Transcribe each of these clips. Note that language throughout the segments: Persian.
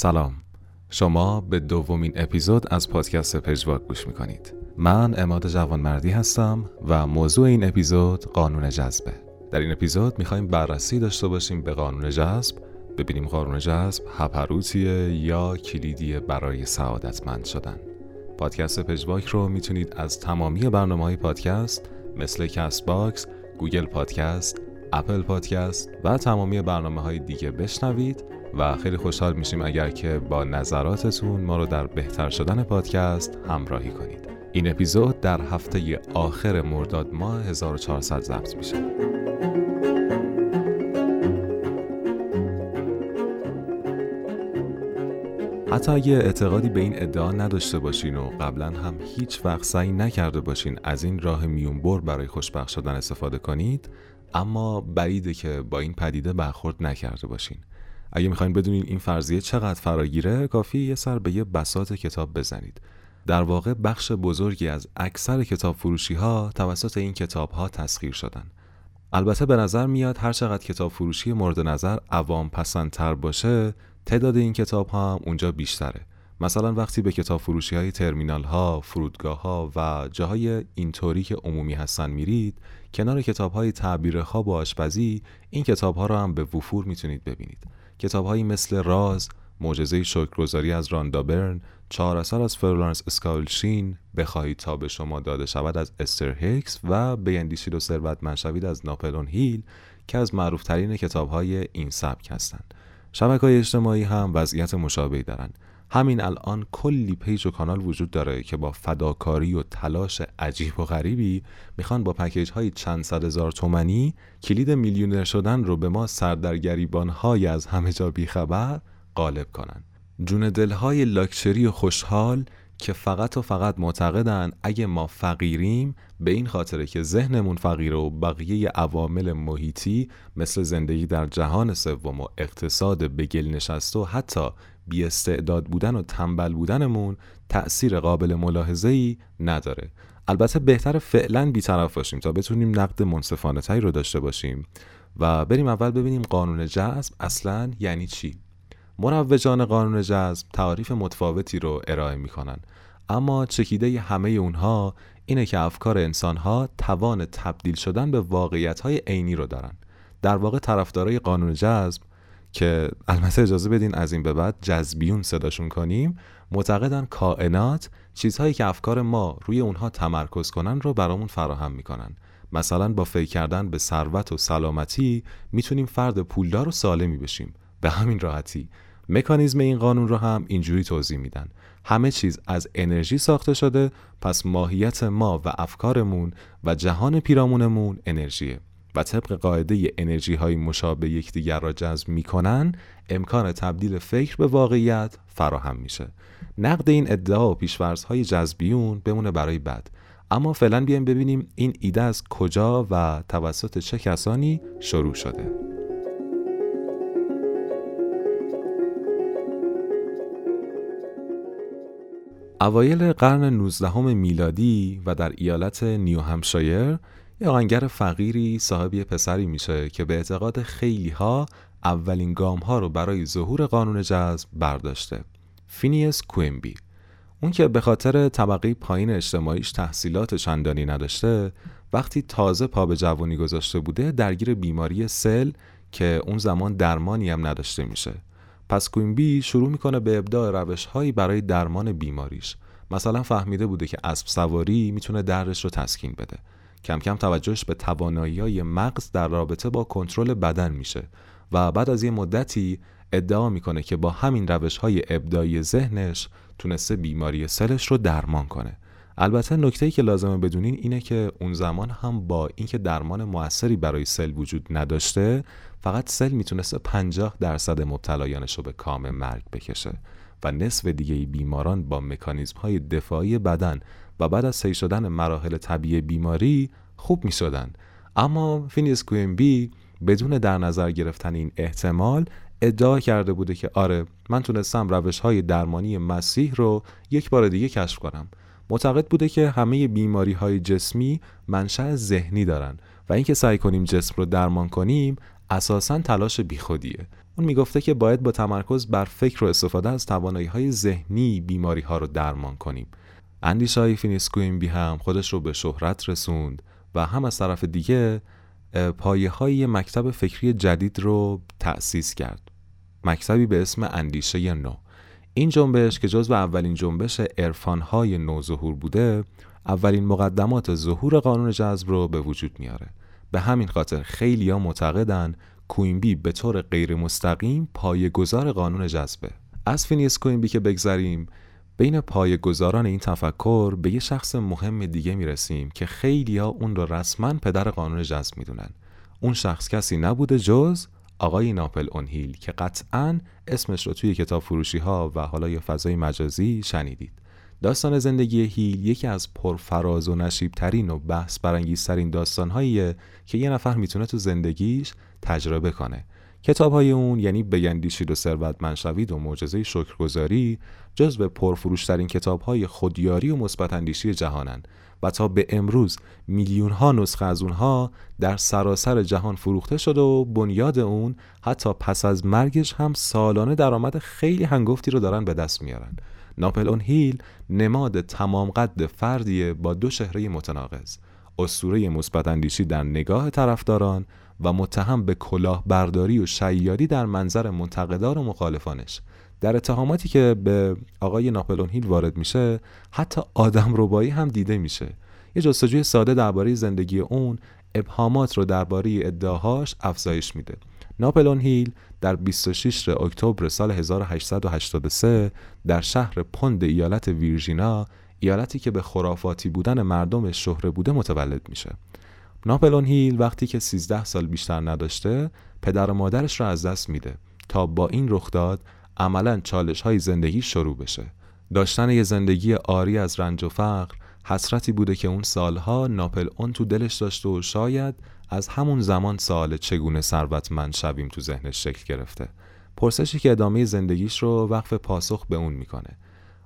سلام. شما به دومین اپیزود از پادکست پژواک گوش می‌کنید. من عماد جوانمردی هستم و موضوع این اپیزود قانون جذبه در این اپیزود می‌خوایم بررسی داشته باشیم به قانون جذب ببینیم قانون جذب هپروتیه یا کلیدیه برای سعادتمند شدن. پادکست پژواک رو می‌تونید از تمامی برنامه های پادکست مثل کست باکس، گوگل پادکست، اپل پادکست و تمامی برنامه های دیگه بشنوید. و خیلی خوشحال میشیم اگر که با نظراتتون ما رو در بهتر شدن پادکست همراهی کنید. این اپیزود در هفته آخر مرداد ماه 1400 ضبط میشه. حتی اگه اعتقادی به این ادعا نداشته باشین و قبلا هم هیچ وقت سعی نکرده باشین از این راه میونبر برای خوشبخت شدن استفاده کنید اما بعیده که با این پدیده برخورد نکرده باشین. اگه می‌خواین بدونین این فرضیه چقدر فراگیره کافی یه سر به یه بساط کتاب بزنید. در واقع بخش بزرگی از اکثر کتاب فروشی ها توسط این کتاب ها تسخیر شدن. البته به نظر میاد هر چقدر کتاب فروشی مورد نظر عوام پسندتر باشه تعداد این کتاب ها هم اونجا بیشتره. مثلا وقتی به کتاب فروشی های ترمینال ها، فرودگاه ها و جاهای اینطوری که عمومی هستن میرید کنار کتاب های تعبیر خواب و آشپزی این کتاب ها رو هم به وفور می‌تونید ببینید کتاب هایی مثل راز، معجزه شکرگزاری از راندا برن، چهار اثر از فلورانس اسکاول شین، بخواهید تا به شما داده شود از استر هیکس و بیندیشید و ثروتمند شوید از ناپلئون هیل که از معروفترین کتاب های این سبک هستند. شبکه های اجتماعی هم وضعیت مشابهی دارند. همین الان کلی page و کانال وجود داره که با فداکاری و تلاش عجیب و غریبی می‌خوان با پکیج های چند صد هزار تومنی کلید میلیونر شدن رو به ما سردرگریبان های از همه جا بیخبر غالب کنن. جون دلهای لاکچری و خوشحال که فقط و فقط معتقدن اگه ما فقیریم به این خاطره که ذهنمون فقیره و بقیه عوامل محیطی مثل زندگی در جهان سوم و اقتصاد بگل نشسته و حتی بی استعداد بودن و تنبل بودنمون تأثیر قابل ملاحظه ای نداره. البته بهتر فعلا بیطرف باشیم تا بتونیم نقد منصفانه تایی رو داشته باشیم. و بریم اول ببینیم قانون جذب اصلا یعنی چی. مروجان قانون جذب تعریف متفاوتی رو ارائه می‌کنن. اما چکیده همه اونها اینه که افکار انسانها توان تبدیل شدن به واقعیت های عینی رو دارن. در واقع طرفدارای قانون جذب که البته اجازه بدین از این به بعد جذبیون صداشون کنیم. معتقدن کائنات چیزهایی که افکار ما روی اونها تمرکز کنن رو برامون فراهم می‌کنن. مثلا با فکر کردن به ثروت و سلامتی می‌تونیم فرد پولدار و سالمی بشیم. به همین راحتی. مکانیزم این قانون رو هم اینجوری توضیح میدن. همه چیز از انرژی ساخته شده پس ماهیت ما و افکارمون و جهان پیرامونمون انرژیه. و طبق قاعده انرژی های مشابه یکدیگر را جذب می‌کنن امکان تبدیل فکر به واقعیت فراهم میشه. نقد این ادعا و پیشورز های جذبیون بمونه برای بعد اما فعلا بیایم ببینیم این ایده از کجا و توسط چه کسانی شروع شده. اوایل قرن 19 میلادی و در ایالت نیو همشایر یه آهنگر فقیری صاحب یه پسری میشه که به اعتقاد خیلی ها اولین گام ها رو برای ظهور قانون جذب برداشته. فینیاس کوینبی اون که به خاطر طبقه پایین اجتماعیش تحصیلات چندانی نداشته وقتی تازه پا به جوانی گذاشته بوده درگیر بیماری سل که اون زمان درمانی هم نداشته میشه. پس کوینبی شروع می‌کنه به ابداع روش هایی برای درمان بیماریش. مثلا فهمیده بوده که اسب سواری می‌تونه دردش رو تسکین بده. کم کم توجهش به توانایی های مغز در رابطه با کنترل بدن میشه و بعد از یه مدتی ادعا می‌کنه که با همین روش های ابدایی ذهنش تونسته بیماری سلش رو درمان کنه. البته نکته که لازمه بدونین اینه که اون زمان هم با اینکه درمان موثری برای سل وجود نداشته فقط سل می‌تونسته 50 درصد مبتلایانش رو به کام مرگ بکشه و نصف دیگه بیماران با مکانیزم های دفاعی بدن و بعد از طی شدن مراحل طبیعی بیماری خوب می شدن. اما فینیس کوینبی بدون در نظر گرفتن این احتمال ادعا کرده بوده که آره من تونستم روش های درمانی مسیح رو یک بار دیگه کشف کنم. معتقد بوده که همه بیماری های جسمی منشأ ذهنی دارن و اینکه سعی کنیم جسم رو درمان کنیم اساسا تلاش بیخودیه. اون می‌گفته که باید با تمرکز بر فکر و استفاده از توانایی های ذهنی بیماری ها رو درمان کنیم. اندیشه های فینیاس کوینبی هم خودش رو به شهرت رسوند و هم از طرف دیگه پایه های مکتب فکری جدید رو تأسیس کرد. مکتبی به اسم اندیشه نو. این جنبش که جزو اولین جنبش نو ظهور بوده اولین مقدمات ظهور قانون جذب رو به وجود میاره. به همین خاطر خیلی ها معتقدن کوینبی به طور غیر مستقیم بنیان‌گذار قانون جذبه. از فینیاس کوینبی که بگذریم بنیان‌گذاران این تفکر به یه شخص مهم دیگه می‌رسیم که خیلی ها اون رو رسما پدر قانون جذب می‌دونن. اون شخص کسی نبوده جز آقای ناپلئون هیل که قطعا اسمش رو توی کتاب فروشی ها و حالا یه فضای مجازی شنیدید. داستان زندگی هیل یکی از پرفراز و نشیب ترین و بحث برانگیزترین داستان که یه نفر می‌تونه تو زندگیش تجربه کنه. کتاب های اون یعنی بگندیشید و ثروتمند شوید و معجزه شکرگزاری جزو پرفروشترین کتاب های خودیاری و مثبت اندیشی جهانند و تا به امروز میلیون ها نسخه از اونها در سراسر جهان فروخته شده و بنیاد اون حتی پس از مرگش هم سالانه درآمد خیلی هنگفتی رو دارن به دست میارن. ناپل اون هیل نماد تمام قد فردیه با دو شهره متناقض. اسطوره مثبت اندیشی در نگاه طرفداران و متهم به کلاهبرداری و شیادی در منظر منتقدان و مخالفانش. در اتهاماتی که به آقای ناپلون هیل وارد میشه حتی آدم ربایی هم دیده میشه. یه جستجوی ساده درباره زندگی اون ابهامات رو درباره ادعاهاش افزایش میده. ناپلون هیل در 26 اکتبر سال 1883 در شهر پوند ایالت ویرژینا ایالتی که به خرافاتی بودن مردم شهره بوده متولد میشه. ناپلون هیل وقتی که 13 سال بیشتر نداشته پدر و مادرش را از دست میده تا با این رخداد عملا چالش های زندگی شروع بشه. داشتن یه زندگی آری از رنج و فقر حسرتی بوده که اون سالها ناپل اون تو دلش داشته و شاید از همون زمان سوال چگونه ثروتمند شویم تو ذهنش شکل گرفته. پرسشی که ادامه زندگیش رو وقف پاسخ به اون می‌کنه.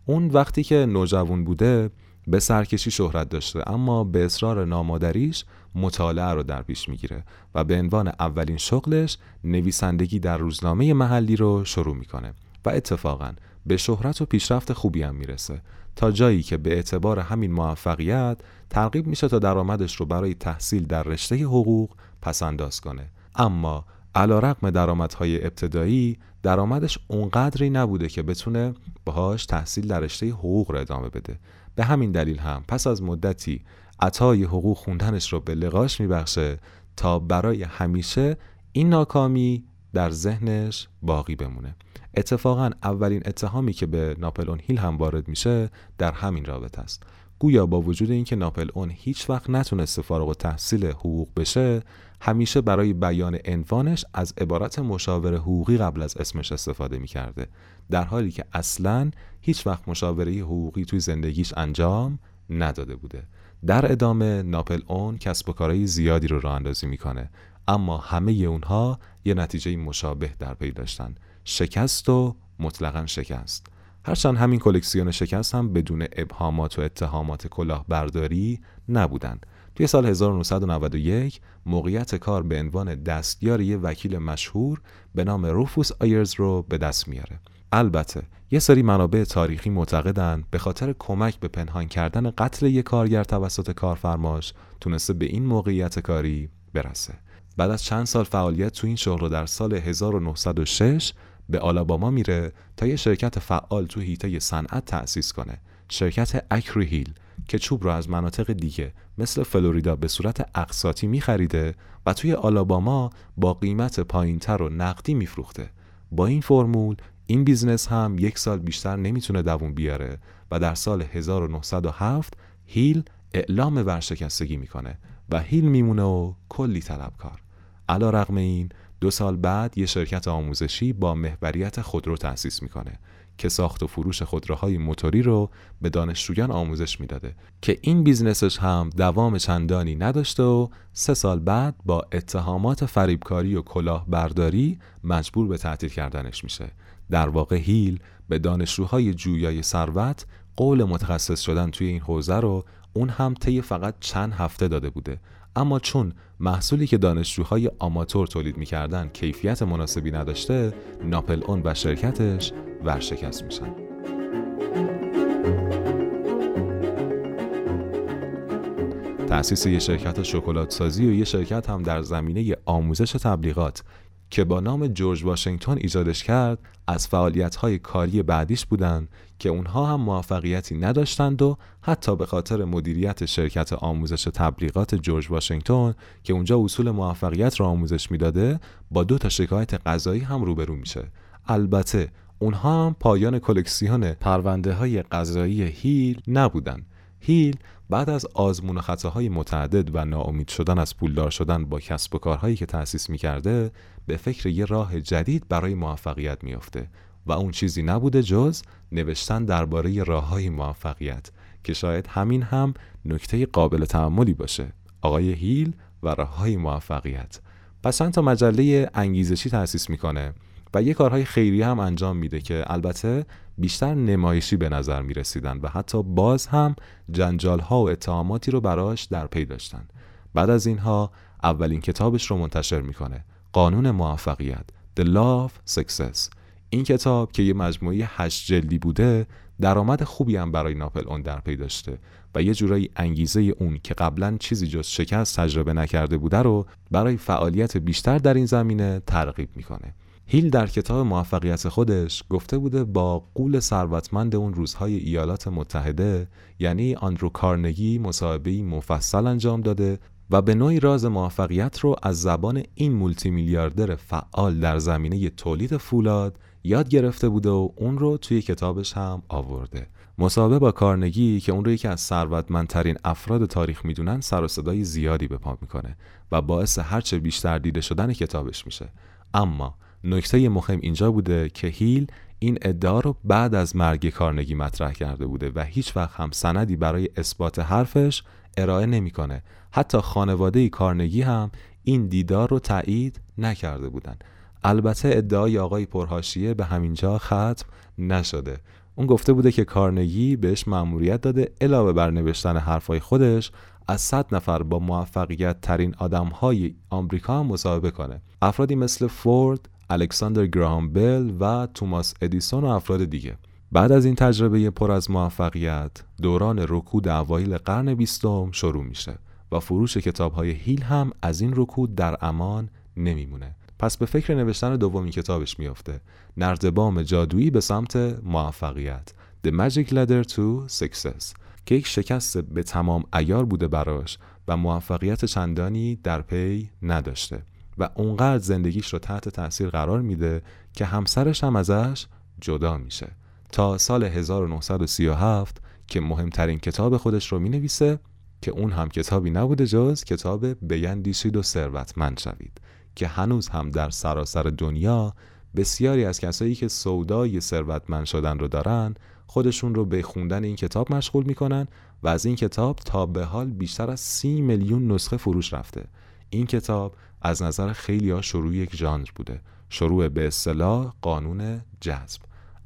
اون وقتی که نوجوان بوده به سرکشی شهرت داشته اما به اصرار نامادریش مطالعه رو در پیش می‌گیره و به عنوان اولین شغلش نویسندگی در روزنامه محلی رو شروع می‌کنه و اتفاقا به شهرت و پیشرفت خوبی هم می‌رسه. تا جایی که به اعتبار همین موفقیت ترغیب میشه تا درآمدش رو برای تحصیل در رشته حقوق پسنداز کنه. اما علا رقم درآمدهای ابتدایی درآمدش اونقدری نبوده که بتونه باهاش تحصیل در رشته حقوق رو ادامه بده. به همین دلیل هم پس از مدتی عطای حقوق خوندنش رو به لقاش میبخشه تا برای همیشه این ناکامی در ذهنش باقی بمونه. اتفاقا اولین اتهامی که به ناپل اون هیل هم وارد میشه در همین رابطه است. گویا با وجود اینکه ناپل اون هیچ وقت نتونسته فارغ تحصیل حقوق بشه همیشه برای بیان عنوانش از عبارت مشاور حقوقی قبل از اسمش استفاده می‌کرده. در حالی که اصلا هیچ وقت مشاوره حقوقی توی زندگیش انجام نداده بوده. در ادامه ناپل اون کسب و کارهای زیادی رو راه اندازی می‌کنه. اما همه اونها یه نتیجه مشابه در پی داشتن. شکست و مطلقا شکست. هرچند همین کلکسیون شکست هم بدون ابهامات و اتهامات کلاهبرداری نبودند توی سال 1991 موقعیت کار به عنوان دستیار یه وکیل مشهور به نام روفوس آیرز رو به دست میاره. البته یه سری منابع تاریخی معتقدن به خاطر کمک به پنهان کردن قتل یک کارگر توسط کارفرماش تونسته به این موقعیت کاری برسه. بعد از چند سال فعالیت تو این شغل رو در سال 1906 به آلاباما میره تا یه شرکت فعال تو هیته صنعت تأسیس کنه شرکت اکری هیل که چوب رو از مناطق دیگه مثل فلوریدا به صورت اقساطی میخریده و توی آلاباما با قیمت پایینتر و نقدی میفروخته. با این فرمول این business هم یک سال بیشتر نمی‌تونه دووم بیاره و در سال 1907 هیل اعلام ورشکستگی می‌کنه و هیل میمونه و کلی طلبکار. علی‌رغم این دو سال بعد یه شرکت آموزشی با محوریت خودرو تأسیس می‌کنه که ساخت و فروش خودروهای موتوری رو به دانشجویان آموزش می‌داده که این business ش هم دوام چندانی نداشته و سه سال بعد با اتهامات فریبکاری و کلاهبرداری مجبور به تعطیل کردنش میشه. در واقع هیل به دانشجوهای جویای ثروت قول متخصص شدن توی این حوزه رو اون هم طی فقط چند هفته داده بوده. اما چون محصولی که دانشجوهای آماتور تولید می‌کردن کیفیت مناسبی نداشته ناپلئون و شرکتش ورشکست میشن. تأسیس یه شرکت شکلات سازی و یه شرکت هم در زمینه آموزش تبلیغات که با نام جورج واشنگتن ایجادش کرد از فعالیت‌های کاری بعدیش بودند که اونها هم موفقیتی نداشتند و حتی به خاطر مدیریت شرکت آموزش تبلیغات جورج واشنگتن که اونجا اصول موفقیت را آموزش می‌داده با دو تا شکایت قضایی هم روبرو میشه. البته اونها هم پایان کلکسیون پرونده های قضایی هیل نبودن هیل بعد از آزمون و خطاهای متعدد و ناامید شدن از پولدار شدن با کسب و کارهایی که تأسیس می‌کرده به فکر یه راه جدید برای موفقیت میافته. و اون چیزی نبوده جز نوشتن درباره راه های موفقیت که شاید همین هم نکته قابل تعملی باشه. آقای هیل و راه های موفقیت. پس تا مجله انگیزشی تأسیس می‌کنه. و یه کارهای خیری هم انجام میده که البته بیشتر نمایشی به نظر می رسیدن و حتی باز هم جنجال ها و اتهاماتی رو براش در پی داشتن. بعد از اینها اولین کتابش رو منتشر می‌کنه قانون موفقیت The of Success. این کتاب که یه مجموعه هشت جلدی بوده درآمد خوبی هم برای ناپل اون در پی داشته و یه جورایی انگیزه اون که قبلا چیزی جز شکست تجربه نکرده بوده رو برای فعالیت بیشتر در این زمینه ترغیب می‌کنه. هیل در کتاب موفقیت خودش گفته بوده با قول ثروتمند اون روزهای ایالات متحده یعنی آندرو کارنگی مصاحبه‌ای مفصل انجام داده و به نوعی راز موفقیت رو از زبان این مولتی میلیاردر فعال در زمینه تولید فولاد یاد گرفته بوده و اون رو توی کتابش هم آورده. مصاحبه با کارنگی که اون رو یکی از ثروتمندترین افراد تاریخ می‌دونن سر و صدای زیادی به پا می‌کنه و باعث هرچه بیشتر دیده شدن کتابش میشه. اما نکته مهم اینجا بوده که هیل این ادعا رو بعد از مرگ کارنگی مطرح کرده بوده و هیچ وقت هم سندی برای اثبات حرفش ارائه نمی‌کنه. حتی خانواده کارنگی هم این دیدار رو تایید نکرده بودند. البته ادعای آقای پرهاشیه به همینجا ختم نشده. اون گفته بوده که کارنگی بهش مأموریت داده علاوه بر نوشتن حرفای خودش از 100 نفر با موفقیت ترین آدم های آمریکا هم مصاحبه کنه. افرادی مثل فورد، الکساندر گراهام بل و توماس ادیسون و افراد دیگه. بعد از این تجربه پر از موفقیت دوران رکود اوایل قرن بیستم شروع میشه و فروش کتاب های هیل هم از این رکود در امان نمیمونه. پس به فکر نوشتن دومین کتابش میافته. نردبام جادویی به سمت موفقیت. The Magic Ladder to Success. که یک شکست به تمام ایار بوده براش و موفقیت چندانی در پی نداشته. و اونقدر زندگیش رو تحت تاثیر قرار میده که همسرش هم ازش جدا میشه. تا سال 1937 که مهمترین کتاب خودش رو می که اون هم کتابی نبوده جز کتاب بیندیشید و ثروتمند شوید که هنوز هم در سراسر دنیا بسیاری از کسایی که سودای ثروتمند شدن رو دارن خودشون رو به خوندن این کتاب مشغول می‌کنن و از این کتاب تا به حال بیشتر از سی میلیون نسخه فروش رفته. این کتاب از نظر خیلی ها شروع یک ژانر بوده. شروع به اصطلاح قانون جذب.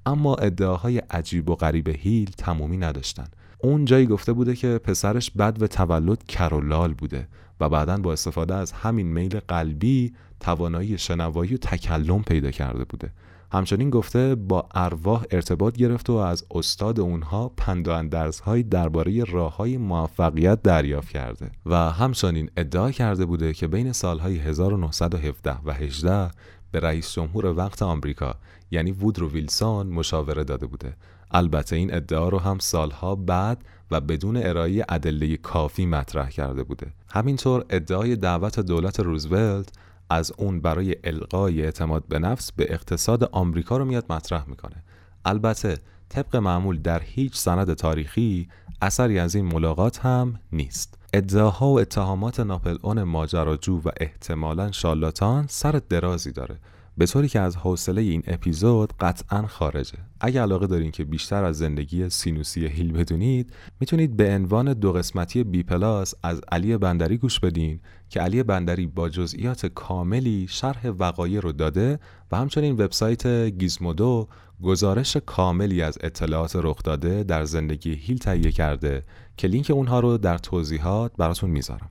اما ادعاهای عجیب و غریب هیل تمومی نداشتن. اون جایی گفته بوده که پسرش بد و تولد کرولال بوده و بعدا با استفاده از همین میل قلبی توانایی شنوایی و تکلم پیدا کرده بوده. همچنین گفته با ارواح ارتباط گرفت و از استاد اونها پند و اندرزهایی درباره راه های موفقیت دریافت کرده و همچنین ادعا کرده بوده که بین سالهای 1917 و 18 به رئیس جمهور وقت آمریکا یعنی وودرو ویلسون مشاوره داده بوده. البته این ادعا رو هم سالها بعد و بدون ارائه ادله کافی مطرح کرده بوده. همینطور ادعای دعوت دولت روزولت از اون برای القای اعتماد به نفس به اقتصاد آمریکا رو میاد مطرح می‌کنه. البته طبق معمول در هیچ سند تاریخی اثری از این ملاقات هم نیست. ادعاها و اتهامات ناپل اون ماجراجو و احتمالا شالاتان سر درازی داره. به طوری که از حوصله این اپیزود قطعا خارجه. اگر علاقه دارین که بیشتر از زندگی سینوسی هیل بدونید می‌تونید به عنوان دو قسمتی بی پلاس از علی بندری گوش بدین که علی بندری با جزئیات کاملی شرح وقایع رو داده و همچنین وبسایت گیزمودو گزارش کاملی از اتفاقات رخ داده در زندگی هیل تهیه کرده که لینک اونها رو در توضیحات براتون می‌ذارم.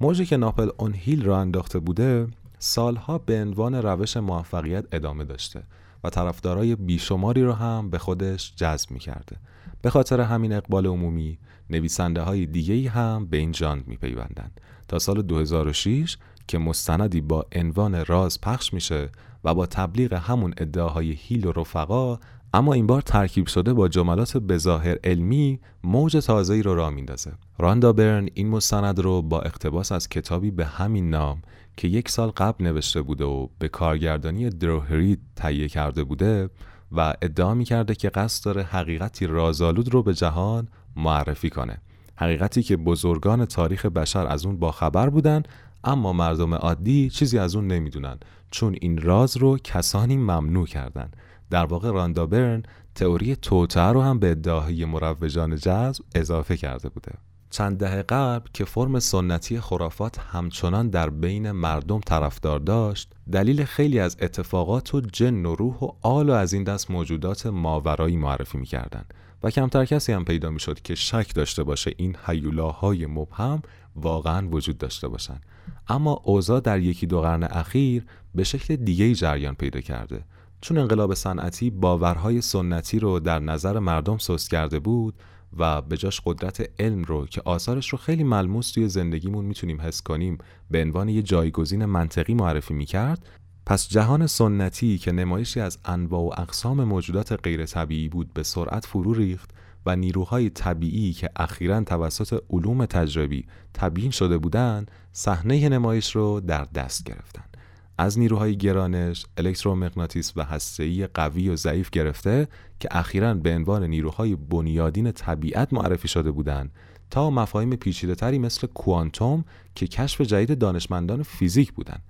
موجی که ناپلئون هیل را انداخته بوده سالها به عنوان روش موفقیت ادامه داشته و طرفدارای بیشماری رو هم به خودش جذب می کرده. به خاطر همین اقبال عمومی نویسنده های دیگه هم به این جاند می پیوندن. تا سال 2006 که مستندی با عنوان راز پخش میشه و با تبلیغ همون ادعاهای هیل و رفقا اما این بار ترکیب شده با جملات بظاهر علمی موج تازه‌ای رو راه میندازه. راندا برن این مستند رو با اقتباس از کتابی به همین نام که یک سال قبل نوشته بوده و به کارگردانی دروهری تهیه کرده بوده و ادعا می‌کرده که قصد داره حقیقتی رازآلود رو به جهان معرفی کنه. حقیقتی که بزرگان تاریخ بشر از اون باخبر بودن اما مردم عادی چیزی از اون نمی‌دونن چون این راز رو کسانی ممنوع کردن در واقع راندابرن تئوری توته رو هم به ادعاهای مروجان جذب اضافه کرده بوده چند دهه قبل که فرم سنتی خرافات همچنان در بین مردم طرفدار داشت دلیل خیلی از اتفاقات و جن و روح و آل و از این دست موجودات ماورایی معرفی می‌کردن و کمتر کسی هم پیدا می‌شد که شک داشته باشه این حیولاهای مبهم واقعا وجود داشته باشند. اما اوضاع در یکی دو قرن اخیر به شکل دیگه جریان پیدا کرده. چون انقلاب صنعتی باورهای سنتی رو در نظر مردم سست کرده بود و به جاش قدرت علم رو که آثارش رو خیلی ملموس توی زندگیمون می‌تونیم حس کنیم به عنوان یه جایگزین منطقی معرفی می‌کرد. پس جهان سنتی که نمایشی از انواع و اقسام موجودات غیر طبیعی بود به سرعت فرو ریخت و نیروهای طبیعی که اخیرا توسط علوم تجربی تبیین شده بودند صحنه نمایش رو در دست گرفتند از نیروهای گرانش، الکترومغناطیس و هسته‌ای قوی و ضعیف گرفته که اخیرا به عنوان نیروهای بنیادین طبیعت معرفی شده بودند تا مفاهیم پیچیده‌تری مثل کوانتوم که کشف جدید دانشمندان فیزیک بودند.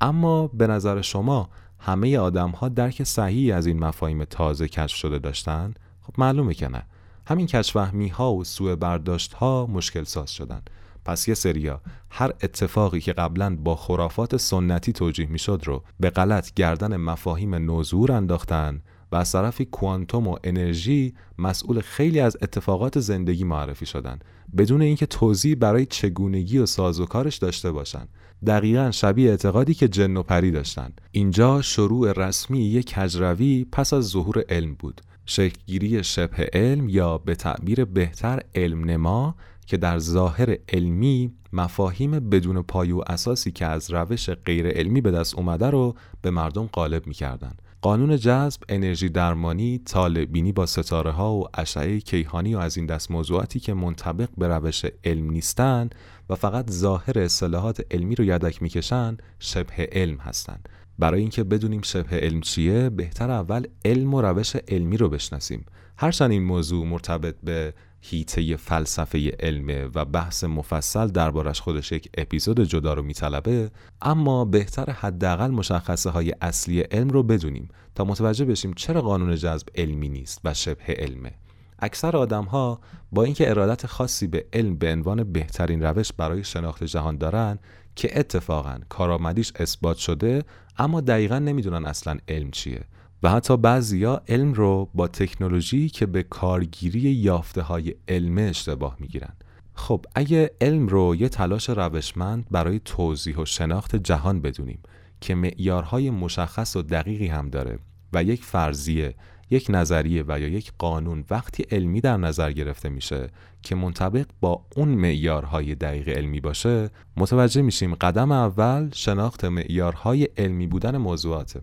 اما به نظر شما همه آدم ها درک صحیحی از این مفاهیم تازه کشف شده داشتند؟ خب معلومه که نه. همین کچفهمی ها و سوء برداشت ها مشکل ساز شدن پس یه سریا هر اتفاقی که قبلا با خرافات سنتی توجیه می‌شد رو به غلط گردن مفاهیم نوزور انداختن و از طرفی کوانتوم و انرژی مسئول خیلی از اتفاقات زندگی معرفی شدن بدون اینکه توضیح برای چگونگی و سازوکارش داشته باشن. دقیقا شبیه اعتقادی که جن و پری داشتن. اینجا شروع رسمی یک کجروی پس از ظهور علم بود. شکلگیری شبه علم یا به تعبیر بهتر علم نما که در ظاهر علمی مفاهیم بدون پای و اساسی که از روش غیر علمی به دست اومده رو به مردم غالب می‌کردن قانون جذب، انرژی درمانی، طالبینی با ستاره ها و اشعه کیهانی و از این دست موضوعاتی که منطبق به روش علم نیستن و فقط ظاهر اصطلاحات علمی رو یدک می‌کشن شبه علم هستند. برای اینکه بدونیم شبه علم چیه بهتر اول علم و روش علمی رو بشناسیم هرچند این موضوع مرتبط به هیته فلسفه علمه و بحث مفصل دربارش خودش یک اپیزود جدا رو میطلبه اما بهتر حداقل مشخصه های اصلی علم رو بدونیم تا متوجه بشیم چرا قانون جذب علمی نیست و شبه علمه. اکثر آدم ها با اینکه ارادت خاصی به علم به عنوان بهترین روش برای شناخت جهان دارن که اتفاقا کارآمدیش اثبات شده اما دقیقا نمی‌دونن اصلا علم چیه. و حتی بعضیا علم رو با تکنولوژی که به کارگیری یافته های علمه اشتباه می‌گیرن. خب اگه علم رو یه تلاش روشمند برای توضیح و شناخت جهان بدونیم که معیارهای مشخص و دقیقی هم داره و یک فرضیه یک نظریه و یا یک قانون وقتی علمی در نظر گرفته میشه که منطبق با اون معیارهای دقیق علمی باشه متوجه میشیم قدم اول شناخت معیارهای علمی بودن موضوعاته.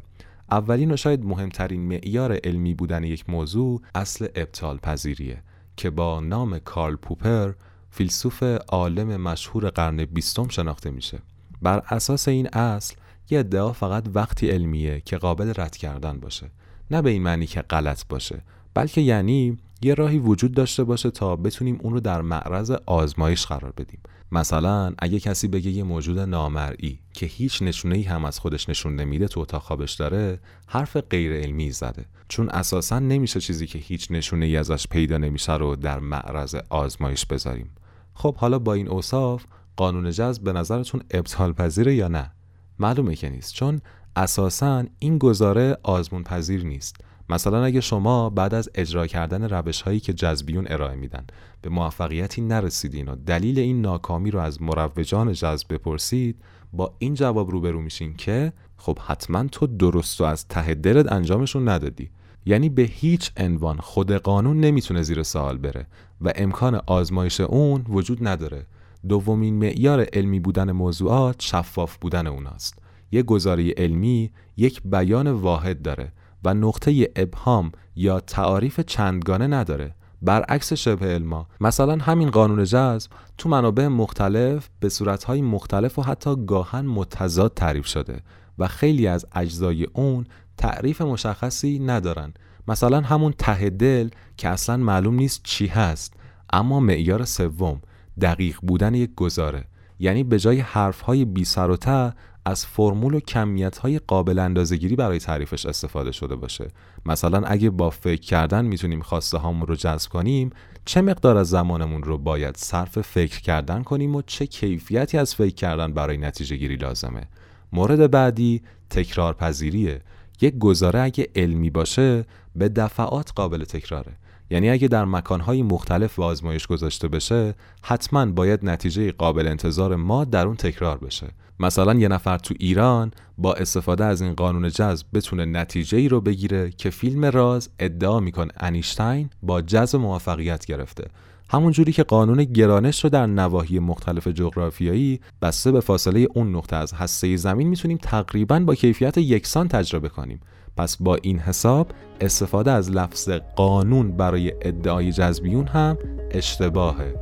اولین و شاید مهمترین معیار علمی بودن یک موضوع اصل ابطال پذیریه که با نام کارل پوپر فیلسوف عالم مشهور قرن بیستم شناخته میشه. بر اساس این اصل یه ادعا فقط وقتی علمیه که قابل رد کردن باشه. نه به این معنی که غلط باشه بلکه یعنی یه راهی وجود داشته باشه تا بتونیم اون رو در معرض آزمایش قرار بدیم. مثلا اگه کسی بگه یه موجود نامرئی که هیچ نشونه ای هم از خودش نشون نمیده تو اتاق خوابش داره حرف غیر علمی زده. چون اساسا نمیشه چیزی که هیچ نشونه ای ازش پیدا نمیشه رو در معرض آزمایش بذاریم. خب حالا با این اوصاف قانون جذب به نظرتون ابطال پذیره یا نه؟ معلومه که نیست چون اساسا این گزاره آزمون پذیر نیست. مثلا اگه شما بعد از اجرا کردن روش هایی که جذبیون ارائه میدن به موفقیتی نرسیدین و دلیل این ناکامی رو از مروجان جذب بپرسید با این جواب روبرو میشین که خب حتما تو درست و از ته دلت انجامشون ندادی. یعنی به هیچ عنوان خود قانون نمی‌تونه زیر سوال بره و امکان آزمایش اون وجود نداره. دومین معیار علمی بودن موضوعات شفاف بودن اوناست. یک گزاره علمی یک بیان واحد داره. و نقطه ابهام یا تعاریف چندگانه نداره. برعکس شبه علما مثلا همین قانون جذب تو منابع مختلف به صورتهای مختلف و حتی گاهن متضاد تعریف شده و خیلی از اجزای اون تعریف مشخصی ندارن. مثلا همون ته دل که اصلا معلوم نیست چی هست اما معیار سوم دقیق بودن یک گزاره. یعنی به جای حرفهای بی سر و ته از فرمول و کمیت های قابل اندازگیری برای تعریفش استفاده شده باشه. مثلا اگه با فکر کردن می‌تونیم خواسته هامون رو جذب کنیم چه مقدار از زمانمون رو باید صرف فکر کردن کنیم و چه کیفیتی از فکر کردن برای نتیجه گیری لازمه؟ مورد بعدی تکرار پذیریه یک گزاره اگه علمی باشه به دفعات قابل تکراره. یعنی اگه در مکانهای مختلف به آزمایش گذاشته بشه حتما باید نتیجه قابل انتظار ما در اون تکرار بشه. مثلا یه نفر تو ایران با استفاده از این قانون جذب بتونه نتیجه ای رو بگیره که فیلم راز ادعا می‌کنه. انیشتین با جذب موفقیت گرفته. همون جوری که قانون گرانش رو در نواحی مختلف جغرافیایی بسته به فاصله اون نقطه از هسته زمین می‌تونیم تقریبا با کیفیت یکسان تجربه کنیم. پس با این حساب استفاده از لفظ قانون برای ادعای جذبیون هم اشتباهه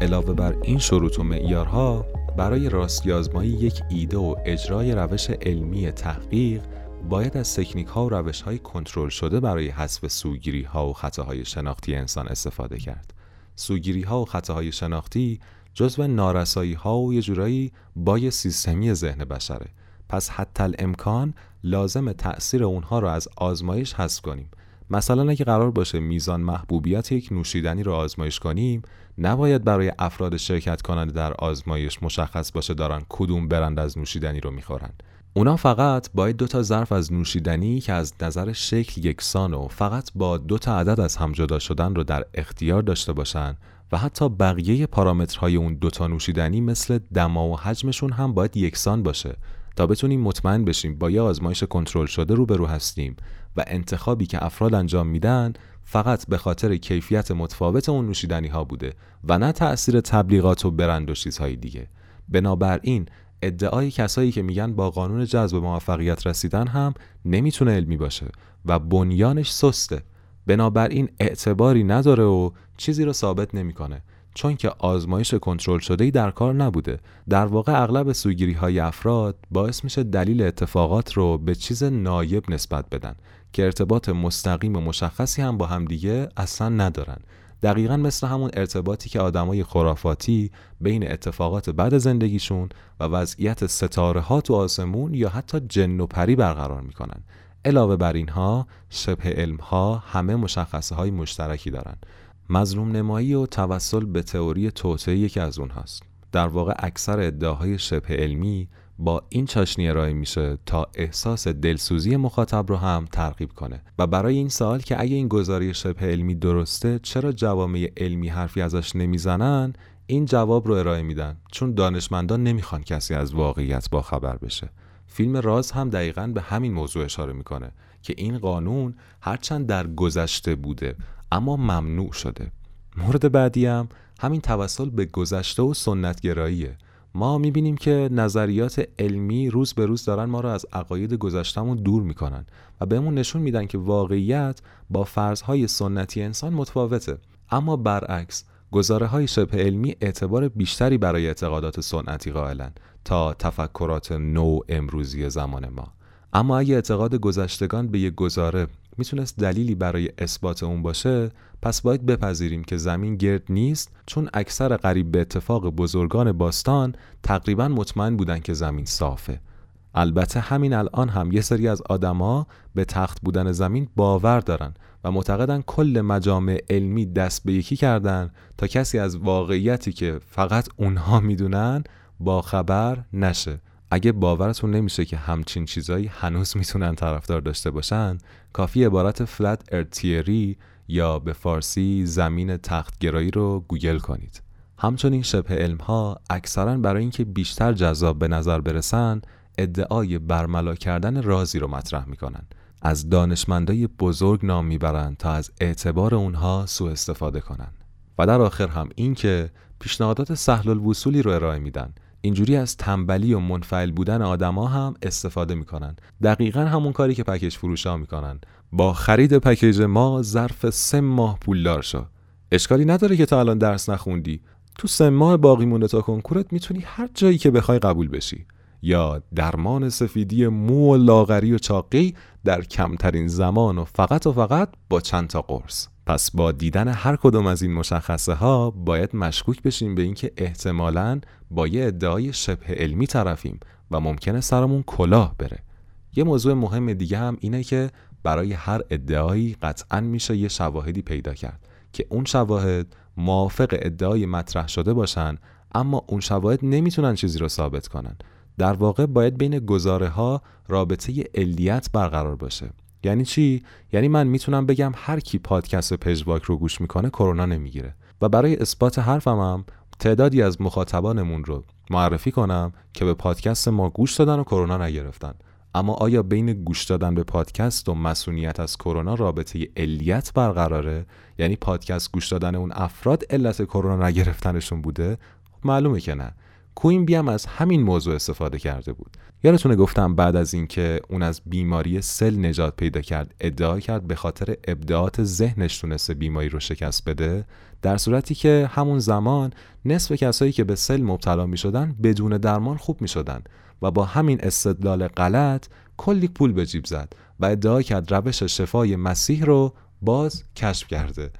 علاوه بر این شروط و معیارها برای راستی آزمایی یک ایده و اجرای روش علمی تحقیق باید از تکنیک ها و روش های کنترل شده برای حذف سوگیری ها و خطاهای شناختی انسان استفاده کرد. سوگیری ها و خطاهای شناختی جزو نارسایی ها و یه جورایی بای سیستمی ذهن بشره. پس حتی الامکان لازم تأثیر اونها رو از آزمایش حذف کنیم. مثلا اگه قرار باشه میزان محبوبیت یک نوشیدنی رو آزمایش کنیم نباید برای افراد شرکت کننده در آزمایش مشخص باشه دارن کدوم برند از نوشیدنی رو می‌خورن اونا فقط باید دو تا ظرف از نوشیدنی که از نظر شکل یکسان و فقط با دو تا عدد از هم جدا شدن رو در اختیار داشته باشن و حتی بقیه پارامترهای اون دو تا نوشیدنی مثل دما و حجمشون هم باید یکسان باشه تا بتونیم مطمئن بشیم با یه آزمایش کنترل شده روبرو هستیم و انتخابی که افراد انجام میدن فقط به خاطر کیفیت متفاوت اون نوشیدنی ها بوده و نه تأثیر تبلیغات و برند و چیزهای دیگه. بنابراین ادعای کسایی که میگن با قانون جذب موفقیت رسیدن هم نمی‌تونه علمی باشه و بنیانش سسته. بنابراین اعتباری نداره و چیزی رو ثابت نمی‌کنه چون که آزمایش کنترل شده در کار نبوده. در واقع اغلب سوگیری های افراد باعث میشه دلیل اتفاقات رو به چیز نایب نسبت بدن که ارتباط مستقیم و مشخصی هم با همدیگه اصلا ندارن. دقیقا مثل همون ارتباطی که آدمای خرافاتی بین اتفاقات بعد زندگیشون و وضعیت ستاره ها تو آسمون یا حتی جن و پری برقرار می‌کنن. علاوه بر اینها شبه علم ها همه مشخصه های مشترکی دارن. مظلوم نمایی و توسل به تئوری توطئه یکی از اونهاست. در واقع اکثر ادعاهای شبه علمی با این چاشنی ارائه میشه تا احساس دلسوزی مخاطب رو هم ترغیب کنه. و برای این سوال که اگه این گزاری شبه علمی درسته چرا جوامع علمی حرفی ازش نمی‌زنن؟ این جواب رو ارائه میدن. چون دانشمندان نمی‌خوان کسی از واقعیت با خبر بشه. فیلم راز هم دقیقا به همین موضوع اشاره می‌کنه که این قانون هرچند در گذشته بوده اما ممنوع شده. مورد بعدی هم همین توسل به گذشته و سنتگراییه. ما می‌بینیم که نظریات علمی روز به روز دارن ما رو از عقاید گذشتمون دور می‌کنن و بهمون نشون میدن که واقعیت با فرضهای سنتی انسان متفاوته. اما برعکس گزاره های شبه علمی اعتبار بیشتری برای اعتقادات سنتی قائلن تا تفکرات نو امروزی زمان ما. اما اگه اعتقاد گذشتگان به یک گزاره می‌تونست دلیلی برای اثبات اون باشه پس باید بپذیریم که زمین گرد نیست چون اکثر قریب به اتفاق بزرگان باستان تقریبا مطمئن بودن که زمین صافه. البته همین الان هم یه سری از آدما به تخت بودن زمین باور دارن و معتقدن کل مجامع علمی دست به یکی کردن تا کسی از واقعیتی که فقط اونها می‌دونن با خبر نشه. اگه باورتون نمیشه که همچین چیزایی هنوز می‌تونن طرفدار داشته باشن کافی عبارت فلت ارتیری یا به فارسی زمین تختگرایی رو گوگل کنید. همچنین شبه علم ها اکثرا برای اینکه بیشتر جذاب به نظر برسن ادعای برملا کردن رازی رو مطرح می‌کنن. از دانشمندای بزرگ نام می‌برند تا از اعتبار اونها سوء استفاده کنن. و در آخر هم اینکه پیشنهادات سهل الوصولی رو ارائه میدن. اینجوری از تنبلی و منفعل بودن آدما هم استفاده می‌کنن. دقیقا همون کاری که پکیج فروشا می‌کنن. با خرید پکیج ما ظرف سه ماه پولدار شو اشکالی نداره که تا الان درس نخوندی. تو سه ماه باقی مونده تا کنکورت می‌تونی هر جایی که بخوای قبول بشی. یا درمان سفیدی مو و لاغری و چاقی در کمترین زمان و فقط و فقط با چند تا قرص. پس با دیدن هر کدوم از این مشخصه ها باید مشکوک بشیم به اینکه احتمالاً با یه ادعای شبه علمی طرفیم و ممکنه سرمون کلاه بره. یه موضوع مهم دیگه هم اینه که برای هر ادعایی قطعا میشه یه شواهدی پیدا کرد که اون شواهد موافق ادعای مطرح شده باشن اما اون شواهد نمی‌تونن چیزی رو ثابت کنن. در واقع باید بین گزاره ها رابطه علیت برقرار باشه. یعنی چی؟ یعنی من می‌تونم بگم هر کی پادکست پژواک رو گوش می‌کنه کرونا نمی‌گیره. و برای اثبات حرفم هم تعدادی از مخاطبانمون رو معرفی کنم که به پادکست ما گوش دادن و کرونا نگرفتن. اما آیا بین گوش دادن به پادکست و مسئولیت از کرونا رابطه علیت برقراره؟ یعنی پادکست گوش دادن اون افراد علت کرونا نگرفتنشون بوده؟ خب معلومه که نه. کوین بیم از همین موضوع استفاده کرده بود. یادتونه گفتم بعد از اینکه اون از بیماری سل نجات پیدا کرد ادعا کرد به خاطر ابداعات ذهنش تونسته بیماری رو شکست بده در صورتی که همون زمان نصف کسایی که به سل مبتلا می شدن بدون درمان خوب می شدن و با همین استدلال غلط کلی پول به جیب زد و ادعا کرد روش شفای مسیح رو باز کشف کرده.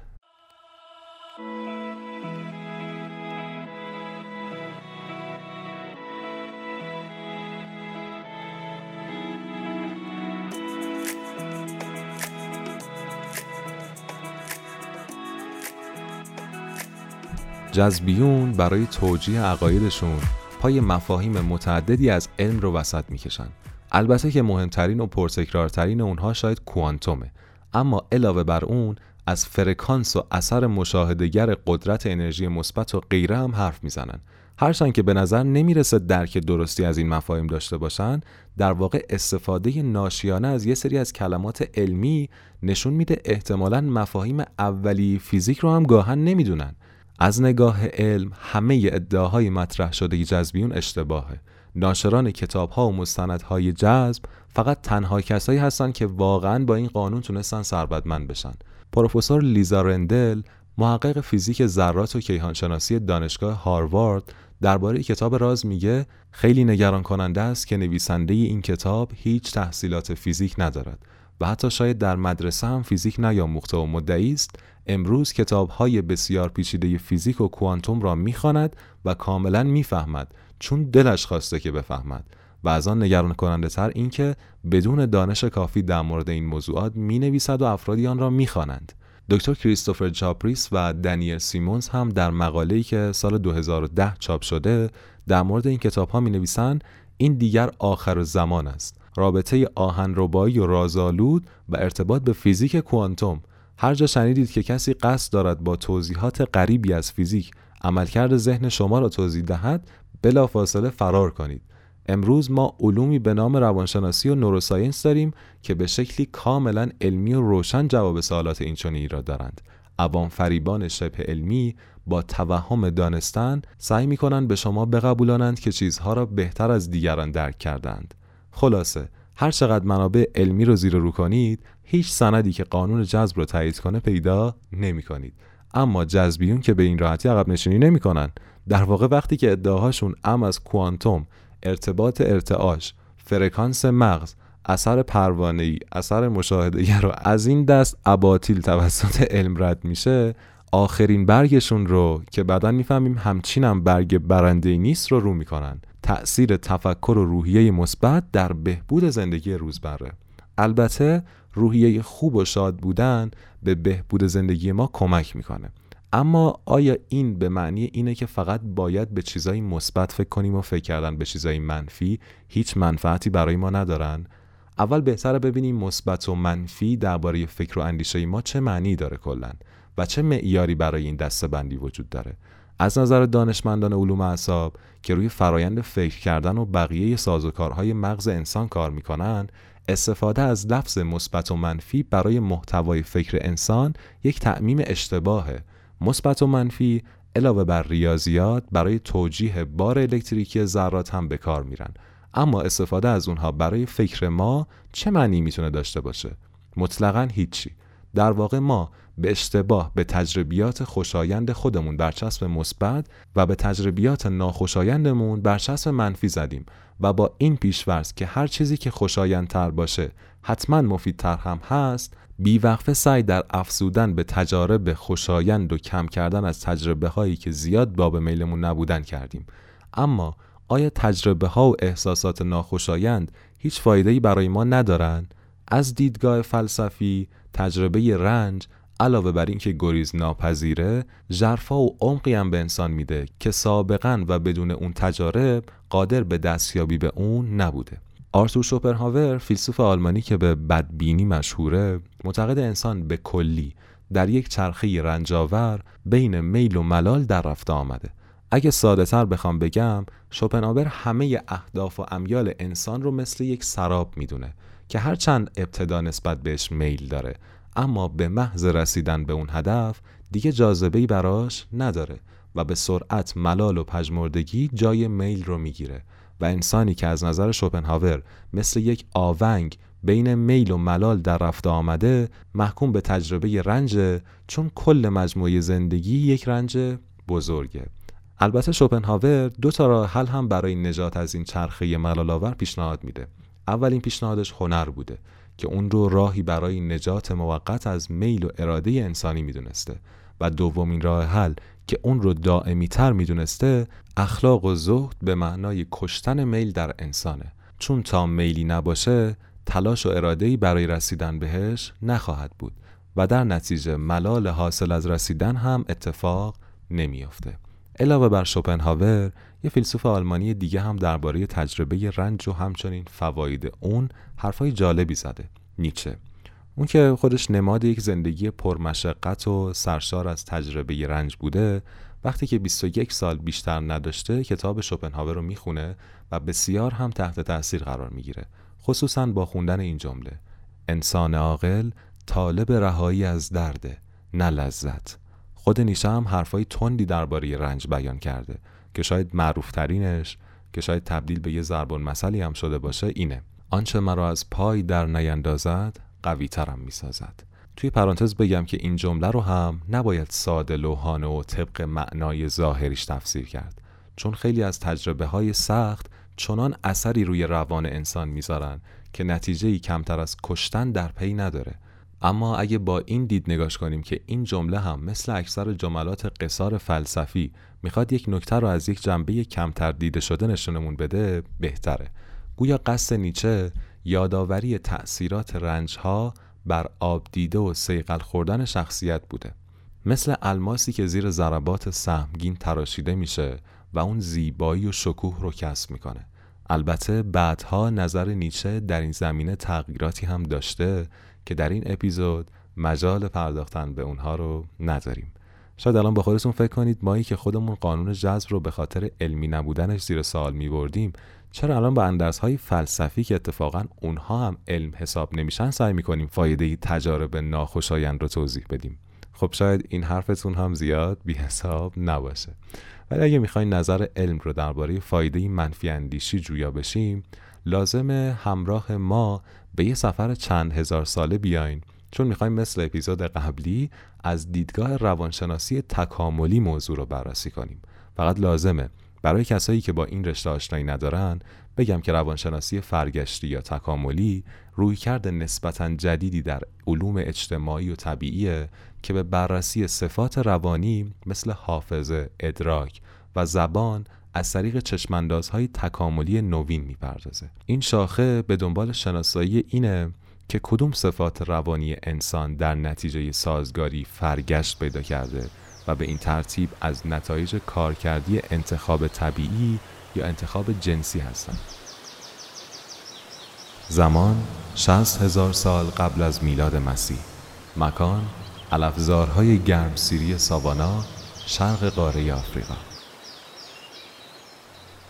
جذبیون برای توجیه عقایدشون پای مفاهیم متعددی از علم رو وسط می‌کشن. البته که مهمترین و پرتکرارترین اونها شاید کوانتومه. اما علاوه بر اون از فرکانس و اثر مشاهدگر قدرت انرژی مثبت و غیره هم حرف می‌زنن. هرچند که به نظر نمی‌رسه درک درستی از این مفاهیم داشته باشن در واقع استفاده ناشیانه از یه سری از کلمات علمی نشون میده احتمالا مفاهیم اولی فیزیک رو هم گاهن نمی‌دونن. از نگاه علم همه ادعاهای مطرح شده جذبیون اشتباهه. ناشران کتاب ها و مستندهای جذب فقط تنها کسایی هستن که واقعا با این قانون تونستن سربدمند بشن. پروفسور لیزا رندل محقق فیزیک ذرات و کیهانشناسی دانشگاه هاروارد درباره کتاب راز میگه خیلی نگران کننده است که نویسنده این کتاب هیچ تحصیلات فیزیک ندارد. و حتی شاید در مدرسه هم فیزیک نیاموخته و مدعی است امروز کتابهای بسیار پیچیده فیزیک و کوانتوم را می‌خواند و کاملا می‌فهمد چون دلش خواسته که بفهمد و از آن نگران کننده تر این که بدون دانش کافی در مورد این موضوعات می نویسد و افرادی آن را می خوانند. دکتر کریستوفر چابریس و دنیل سیمونز هم در مقاله‌ای که سال 2010 چاپ شده در مورد این کتاب ها می نویسند این دیگر آخر زمان است. رابطه آهنربایی و رازآلود و ارتباط به فیزیک کوانتوم هر جا شنیدید که کسی قصد دارد با توضیحات غریبی از فیزیک عملکرد ذهن شما را توضیح دهد بلافاصله فرار کنید. امروز ما علومی به نام روانشناسی و نوروساینس داریم که به شکلی کاملا علمی و روشن جواب سوالات اینچنینی را دارند. عوام فریبان شبه علمی با توهم دانستن سعی می کنند به شما بقبولانند که چیزها را بهتر از دیگران درک کردند خلاصه هر چقدر منابع علمی رو زیر رو کنید هیچ سندی که قانون جذب رو تایید کنه پیدا نمی کنید اما جذبیون که به این راحتی عقب نشینی نمی‌کنن. در واقع وقتی که ادعاهاشون ام از کوانتوم ارتباط ارتعاش فرکانس مغز اثر پروانه ای اثر مشاهده رو از این دست اباطیل توسط علم رد میشه آخرین برگشون رو که بعدا می‌فهمیم همچینم برگ برنده نیست رو رو می‌کنن. تأثیر تفکر و روحیه مثبت در بهبود زندگی روزمره. البته روحیه خوب و شاد بودن به بهبود زندگی ما کمک می‌کنه. اما آیا این به معنی اینه که فقط باید به چیزایی مثبت فکر کنیم و فکر کردن به چیزایی منفی؟ هیچ منفعتی برای ما ندارن. اول بهتره ببینیم مثبت و منفی درباره فکر و اندیشه ما چه معنی داره کلا و چه معیاری برای این دسته بندی وجود داره. از نظر دانشمندان علوم اعصاب که روی فرایند فکر کردن و بقیه سازوکارهای مغز انسان کار می‌کنن استفاده از لفظ مثبت و منفی برای محتوای فکر انسان یک تعمیم اشتباهه. مثبت و منفی علاوه بر ریاضیات برای توجیه بار الکتریکی ذرات هم به کار میرن. اما استفاده از اونها برای فکر ما چه معنی می‌تونه داشته باشه؟ مطلقا هیچی. در واقع ما به اشتباه به تجربیات خوشایند خودمون برچسب مثبت و به تجربیات ناخوشایندمون برچسب منفی زدیم و با این پیشورز که هر چیزی که خوشایندتر باشه حتما مفیدتر هم هست بیوقفه سعی در افزودن به تجارب خوشایند و کم کردن از تجربه هایی که زیاد باب میلمون نبودن کردیم اما آیا تجربه ها و احساسات ناخوشایند هیچ فایده‌ای برای ما ندارن؟ از دیدگاه فلسفی تجربه رنج علاوه بر اینکه گریز ناپذیره ژرفا و عمقی هم به انسان میده که سابقا و بدون اون تجارب قادر به دستیابی به اون نبوده. آرتور شوپنهاور فیلسوف آلمانی که به بدبینی مشهوره معتقد انسان به کلی در یک چرخه رنجاور بین میل و ملال در رفته آمده. اگه ساده تر بخوام بگم شوپنهاور همه اهداف و امیال انسان رو مثل یک سراب می‌دونه که هرچند ابتدا نسبت بهش میل داره اما به محض رسیدن به اون هدف دیگه جاذبه‌ای براش نداره و به سرعت ملال و پژمردگی جای میل رو می‌گیره و انسانی که از نظر شوپنهاور مثل یک آونگ بین میل و ملال در رفته آمده محکوم به تجربه رنج چون کل مجموعه زندگی یک رنج بزرگه. البته شوپنهاور دو تا راه حل هم برای نجات از این چرخه ملالآور پیشنهاد میده. اولین پیشنهادش هنر بوده. که اون رو راهی برای نجات موقت از میل و اراده انسانی می‌دونسته و دومین راه حل که اون رو دائمی تر می‌دونسته اخلاق و زهد به معنای کشتن میل در انسانه. چون تا میلی نباشه تلاش و ارادهی برای رسیدن بهش نخواهد بود و در نتیجه ملال حاصل از رسیدن هم اتفاق نمیافته. علاوه بر شوپنهاور یه فیلسوف آلمانی دیگه هم درباره تجربه رنج و همچنین فواید اون حرفای جالبی زده نیچه. اون که خودش نماد یک زندگی پرمشقت و سرشار از تجربه رنج بوده وقتی که 21 سال بیشتر نداشته کتاب شوپنهاور رو می‌خونه و بسیار هم تحت تاثیر قرار می‌گیره خصوصا با خوندن این جمله. انسان عاقل طالب رهایی از درده نه لذت. خود نیشه هم حرفای تندی درباره رنج بیان کرده که شاید معروف ترینش که شاید تبدیل به یه ضرب مسئله هم شده باشه اینه. آنچه مرا از پای در نیندازد قوی ترم می سازد. توی پرانتز بگم که این جمله رو هم نباید ساده لوحانه و طبق معنای ظاهریش تفسیر کرد. چون خیلی از تجربه های سخت چنان اثری روی روان انسان می‌ذارن که نتیجه کمتر از کشتن در پی نداره. اما اگه با این دید نگاش کنیم که این جمله هم مثل اکثر جملات قصار فلسفی می‌خواد یک نکته رو از یک جنبه کمتر دیده شده نشونمون بده بهتره. گویا قصد نیچه یادآوری تأثیرات رنجها بر آب دیده و سیقل خوردن شخصیت بوده. مثل الماسی که زیر ضربات سهمگین تراشیده میشه و اون زیبایی و شکوه رو کسب می‌کنه. البته بعدها نظر نیچه در این زمینه تغییراتی هم داشته که در این اپیزود مجال پرداختن به اونها رو نداریم. شاید الان با خودتون فکر کنید مایی که خودمون قانون جذب رو به خاطر علمی نبودنش زیر سوال می بردیم چرا الان با های فلسفی که اتفاقا اونها هم علم حساب نمیشن سعی می‌کنیم فایده تجارب ناخوشایند رو توضیح بدیم؟ خب شاید این حرفتون هم زیاد بی حساب نباشه. ولی اگه می‌خواین نظر علم رو درباره فایده منفی اندیشی جویا بشیم لازم همراه ما به یه سفر چند هزار ساله بیاین. چون می‌خوایم مثل اپیزود قبلی از دیدگاه روانشناسی تکاملی موضوع رو بررسی کنیم. فقط لازمه برای کسایی که با این رشته آشنایی ندارن بگم که روانشناسی فرگشتی یا تکاملی رویکرد نسبتا جدیدی در علوم اجتماعی و طبیعیه که به بررسی صفات روانی مثل حافظه، ادراک و زبان از طریق چشماندازهای تکاملی نوین می‌پردازه. این شاخه به دنبال شناسایی اینه که کدوم صفات روانی انسان در نتیجه سازگاری فرگشت پیدا کرده و به این ترتیب از نتایج کارکردی انتخاب طبیعی یا انتخاب جنسی هستند. زمان 60 هزار سال قبل از میلاد مسیح مکان علفزارهای گرم سیری ساوانا شرق قاره آفریقا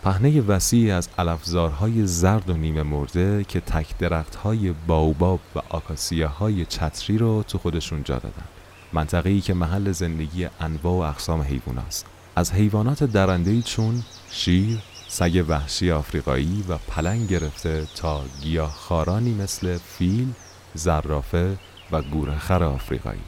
پهنه وسیعی از علفزارهای زرد و نیمه مرده که تک درختهای باوباب و آکاسیاهای چتری رو تو خودشون جا دادن. منطقه‌ای که محل زندگی انواع و اقسام حیوان است از حیوانات درندهی چون شیر، سگ وحشی آفریقایی و پلنگ گرفته تا گیاهخوارانی مثل فیل، زرافه و گورخر آفریقایی.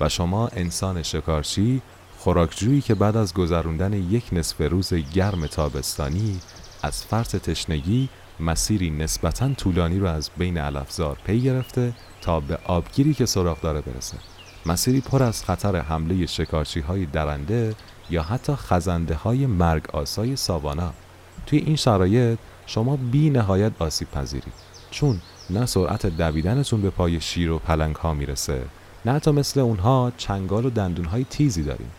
و شما انسان شکارچی خوراکجویی که بعد از گذراندن یک نصف روز گرم تابستانی از فرط تشنگی مسیری نسبتا طولانی رو از بین علفزار پی گرفته تا به آبگیری که سراغ داره برسه. مسیری پر از خطر حمله شکارچی های درنده یا حتی خزنده های مرگ آسای ساوانا. توی این شرایط شما بی نهایت آسیب پذیرید. چون نه سرعت دویدنتون به پای شیر و پلنگ ها می‌رسه نه تا مثل اونها چنگال و دندون های تیزی داریم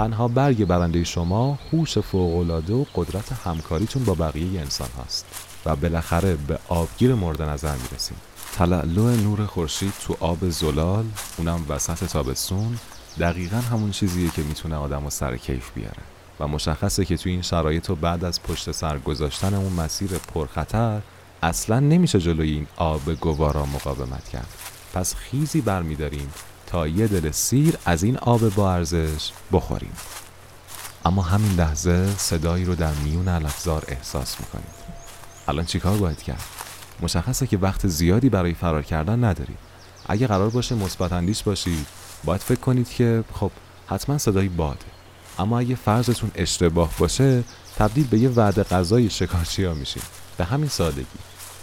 تنها برگ برنده شما هوش فوقالعاده و قدرت همکاریتون با بقیه انسان هاست و بالاخره به آبگیر مورد نظر می‌رسیم. تلالو نور خورشید تو آب زلال اونم وسط تابستون دقیقا همون چیزیه که می‌تونه آدم و سر کیف بیاره. و مشخصه که توی این شرایط و بعد از پشت سر گذاشتن اون مسیر پرخطر اصلا نمیشه جلوی این آب گوارا مقاومت کرد. پس خیزی برمیداریم تا یه دل سیر از این آب با ارزش بخوریم. اما همین لحظه صدایی رو در میون الافزار احساس می‌کنید الان چیکار باید کرد؟ مشخصه که وقت زیادی برای فرار کردن ندارید اگه قرار باشه مثبت اندیش باشید باید فکر کنید که خب حتما صدایی باده. اما اگه فرضتون اشتباه باشه تبدیل به یه وعده غذای شکارچی ها میشین به همین سادگی.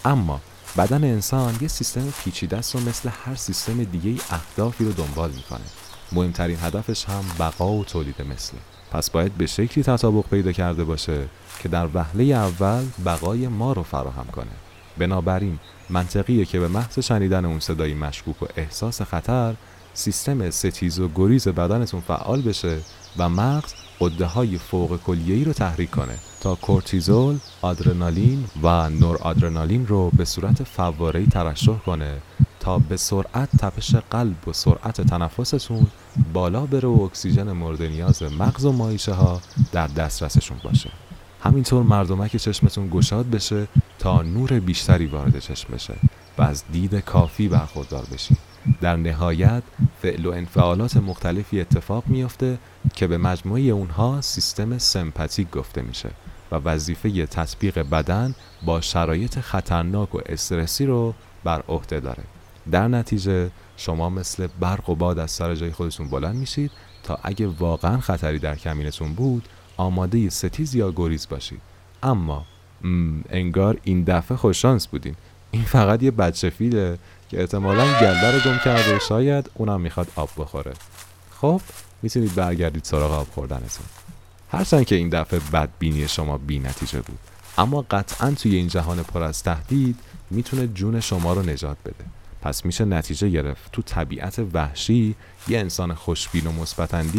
اما بدن انسان یه سیستم پیچیده است و مثل هر سیستم دیگه ای اهدافی رو دنبال می‌کنه. مهمترین هدفش هم بقا و تولید مثله پس باید به شکلی تطابق پیدا کرده باشه که در وهله اول بقای ما رو فراهم کنه. بنابراین منطقیه که به محض شنیدن اون صدای مشکوک و احساس خطر سیستم ستیز و گریز بدنتون فعال بشه و مغز قده های فوق کلیه‌ای رو تحریک کنه تا کورتیزول، آدرنالین و نور آدرنالین رو به صورت فواره‌ای ترشح کنه تا به سرعت تپش قلب و سرعت تنفستون بالا بره و اکسیژن مورد نیاز مغز و مایشه ها در دسترسشون باشه. همینطور مردمک چشمتون گشاد بشه تا نور بیشتری وارد چشم بشه و از دید کافی برخوردار بشید در نهایت فعل و انفعالات مختلفی اتفاق میافته که به مجموعه اونها سیستم سمپاتیک گفته میشه و وظیفه تطبیق بدن با شرایط خطرناک و استرسی رو بر عهده داره. در نتیجه شما مثل برق و باد از سر جای خودتون بلند میشید تا اگه واقعا خطری در کمینتون بود آماده ستیز یا گریز باشید. اما انگار این دفعه خوششانس بودین. این فقط یه بچه فیله که احتمالا گلده رو گم کرده و شاید اونم می‌خواد آب بخوره. خب می‌تونید برگردید سراغ آب خوردنتون. هرچند که این دفعه بدبینی شما بی نتیجه بود اما قطعا توی این جهان پر از تهدید می‌تونه جون شما رو نجات بده. پس میشه نتیجه گرفت تو طبیعت وحشی یه انسان خوشبین و مثبت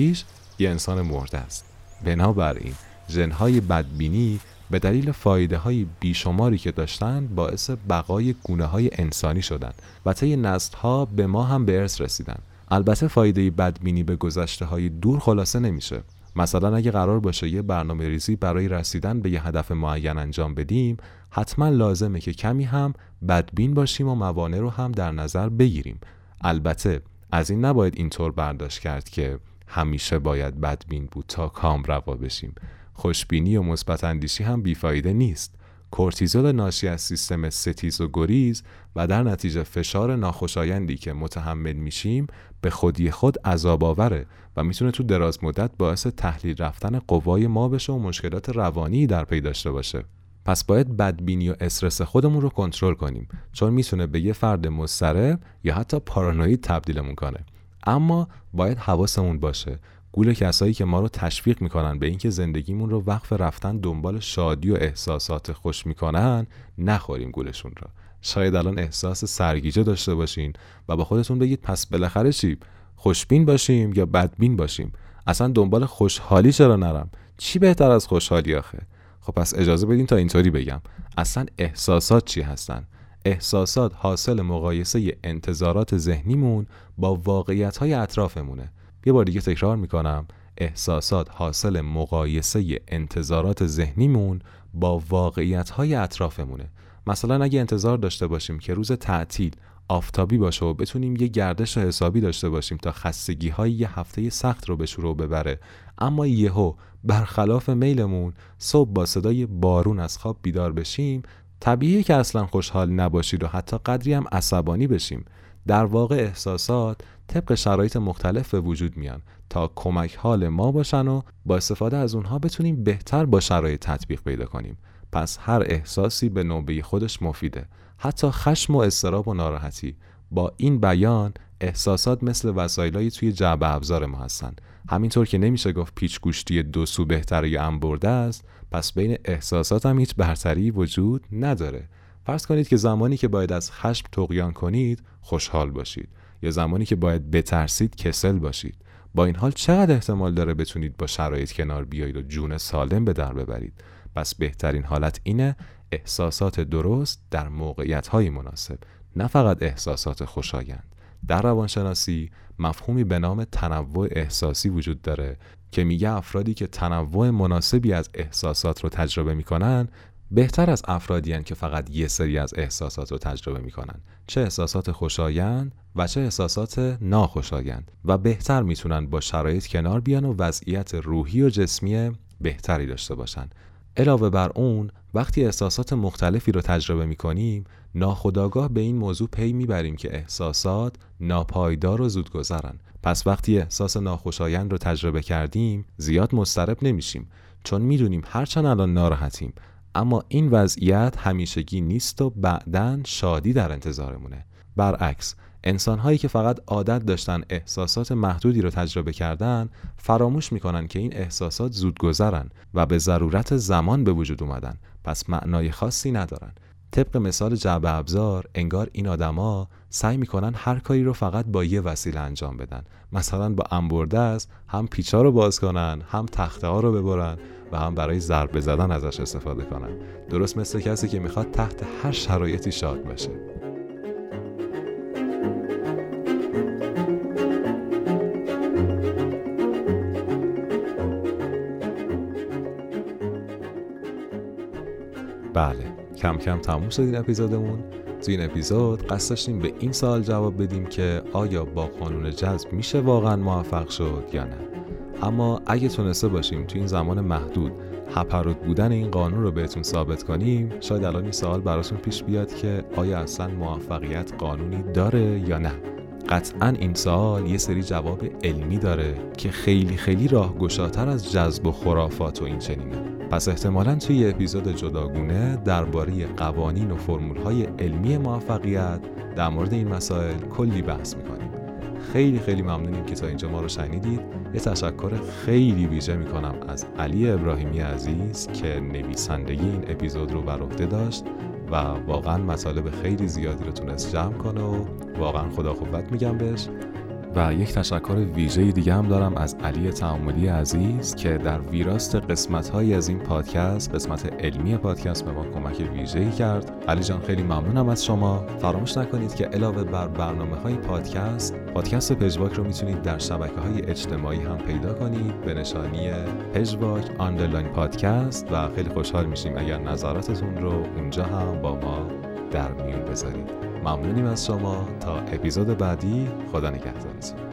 یه انسان مرده است. بنابراین ژنهای بدبینی به دلیل فایده های بیشماری که داشتن باعث بقای گونه های انسانی شدن و طی نسل ها به ما هم به ارث رسیدن البته فایده بدبینی به گذشته های دور خلاصه نمیشه. مثلا اگه قرار باشه یه برنامه ریزی برای رسیدن به یه هدف معین انجام بدیم حتما لازمه که کمی هم بدبین باشیم و موانع رو هم در نظر بگیریم. البته از این نباید اینطور برداشت کرد که همیشه باید بدبین بود تا کامروا بشیم. خوشبینی و مثبت اندیشی هم بیفایده نیست. کورتیزول ناشی از سیستم ستیز و گریز و در نتیجه فشار ناخوشایندی که متحمل میشیم به خودی خود عذاب آوره و می‌تونه تو دراز مدت باعث تحلیل رفتن قوای ما بشه و مشکلات روانی در پی داشته باشه. پس باید بدبینی و استرس خودمون رو کنترل کنیم چون می‌تونه به یه فرد مضطرب یا حتی پارانوید تبدیلمون کنه. اما باید حواسمون باشه گول کسایی که ما رو تشویق می‌کنن به اینکه زندگیمون رو وقف رفتن دنبال شادی و احساسات خوش می‌کنن نخوریم گولشون رو. شاید الان احساس سرگیجه داشته باشین و با خودتون بگید پس بالاخره چی؟ خوشبین باشیم یا بدبین باشیم؟ اصلا دنبال خوشحالی چرا نرم؟ چی بهتر از خوشحالی آخه؟ خب پس اجازه بدین تا اینطوری بگم. اصلا احساسات چی هستن؟ احساسات حاصل مقایسه انتظارات ذهنیمون با واقعیت های اطرافمونه. یه بار دیگه تکرار می‌کنم احساسات حاصل مقایسه انتظارات ذهنیمون با واقعیت های اطرافمونه. مثلا اگه انتظار داشته باشیم که روز تعطیل آفتابی باشه و بتونیم یه گردش حسابی داشته باشیم تا خستگی های یه هفته سخت رو به شروع ببره اما یهو برخلاف میلمون صبح با صدای بارون از خواب بیدار بشیم طبیعیه که اصلا خوشحال نباشید و حتی قدری هم عصبانی بشیم. در واقع احساسات طبق شرایط مختلف به وجود میان تا کمک حال ما باشن و با استفاده از اونها بتونیم بهتر با شرایط تطبیق پیدا کنیم. پس هر احساسی به نوبه خودش مفیده. حتی خشم و استراب و ناراحتی. با این بیان احساسات مثل وسایلایی توی جعبه ابزار ما هستن. همینطور که نمیشه گفت پیچ گوشتی دو سو بهتر یا انبرده است پس بین احساسات هم هیچ برتری وجود نداره. فرض کنید که زمانی که باید از خشم تقیان کنید خوشحال باشید. یا زمانی که باید بترسید کسل باشید. با این حال چقدر احتمال داره بتونید با شرایط کنار بیایید و جون سالم به در ببرید؟ پس بهترین حالت اینه احساسات درست در موقعیت های مناسب نه فقط احساسات خوشایند. در روانشناسی مفهومی به نام تنوع احساسی وجود داره که میگه افرادی که تنوع مناسبی از احساسات رو تجربه می‌کنن بهتر از افرادی که فقط یه سری از احساسات رو تجربه می‌کنن. چه احساسات خوشایند و چه احساسات ناخوشایند و بهتر می‌تونن با شرایط کنار بیان و وضعیت روحی و جسمی بهتری داشته باشن. علاوه بر اون وقتی احساسات مختلفی رو تجربه می‌کنیم ناخداگاه به این موضوع پی می‌بریم که احساسات ناپایدار و زودگذرن. پس وقتی احساس ناخوشایند رو تجربه کردیم زیاد مضطرب نمیشیم چون می‌دونیم هرچند الان ناراحتیم. اما این وضعیت همیشگی نیست و بعدا شادی در انتظارمونه. برعکس انسانهایی که فقط عادت داشتن احساسات محدودی رو تجربه کردن فراموش می‌کنن که این احساسات زود گذرن و به ضرورت زمان به وجود اومدن. پس معنای خاصی ندارن. طبق مثال جعبه ابزار انگار این آدما سعی می‌کنن هر کاری رو فقط با یه وسیله انجام بدن. مثلا با انبرده است هم پیچا رو باز کنن هم تخته ها رو ببرن. و هم برای ضربه زدن ازش استفاده کنن. درست مثل کسی که می‌خواد تحت هر شرایطی شاد باشه. بله کم کم تموم شد این اپیزودمون. تو این اپیزود قصد داشتیم به این سال جواب بدیم که آیا با قانون جذب میشه واقعا موفق شد یا نه. اما اگه تونسته باشیم تو این زمان محدود هپرود بودن این قانون رو بهتون ثابت کنیم شاید الان این سوال براتون پیش بیاد که آیا اصلا موفقیت قانونی داره یا نه. قطعا این سوال یه سری جواب علمی داره که خیلی خیلی راهگشاتر از جذب و خرافات و این چنینه. پس احتمالا توی اپیزود جداگونه درباره قوانین و فرمولهای علمی موفقیت در مورد این مسائل کلی بحث می‌کنیم. خیلی خیلی ممنونیم که تا اینجا ما رو شنیدید. یه تشکر خیلی ویژه می‌کنم از علی ابراهیمی عزیز که نویسندگی این اپیزود رو بر عهده داشت و واقعا مطالب خیلی زیادی رو تونست جمع کنه و واقعا خدا خوبت میگم بهش. و یک تشکر ویژه دیگه هم دارم از علی تعاملی عزیز که در ویراست قسمت های از این پادکست قسمت علمی پادکست به ما کمک ویژه‌ای کرد. علی جان خیلی ممنونم از شما. فراموش نکنید که علاوه بر برنامه های پادکست پادکست پژواک رو می‌تونید در شبکه های اجتماعی هم پیدا کنید به نشانی پژواک آندرلاین پادکست و خیلی خوشحال میشیم اگر نظراتتون رو اونجا هم با ما در میون بذارید. ممنونیم از شما. تا اپیزود بعدی خدا نگهدارتون.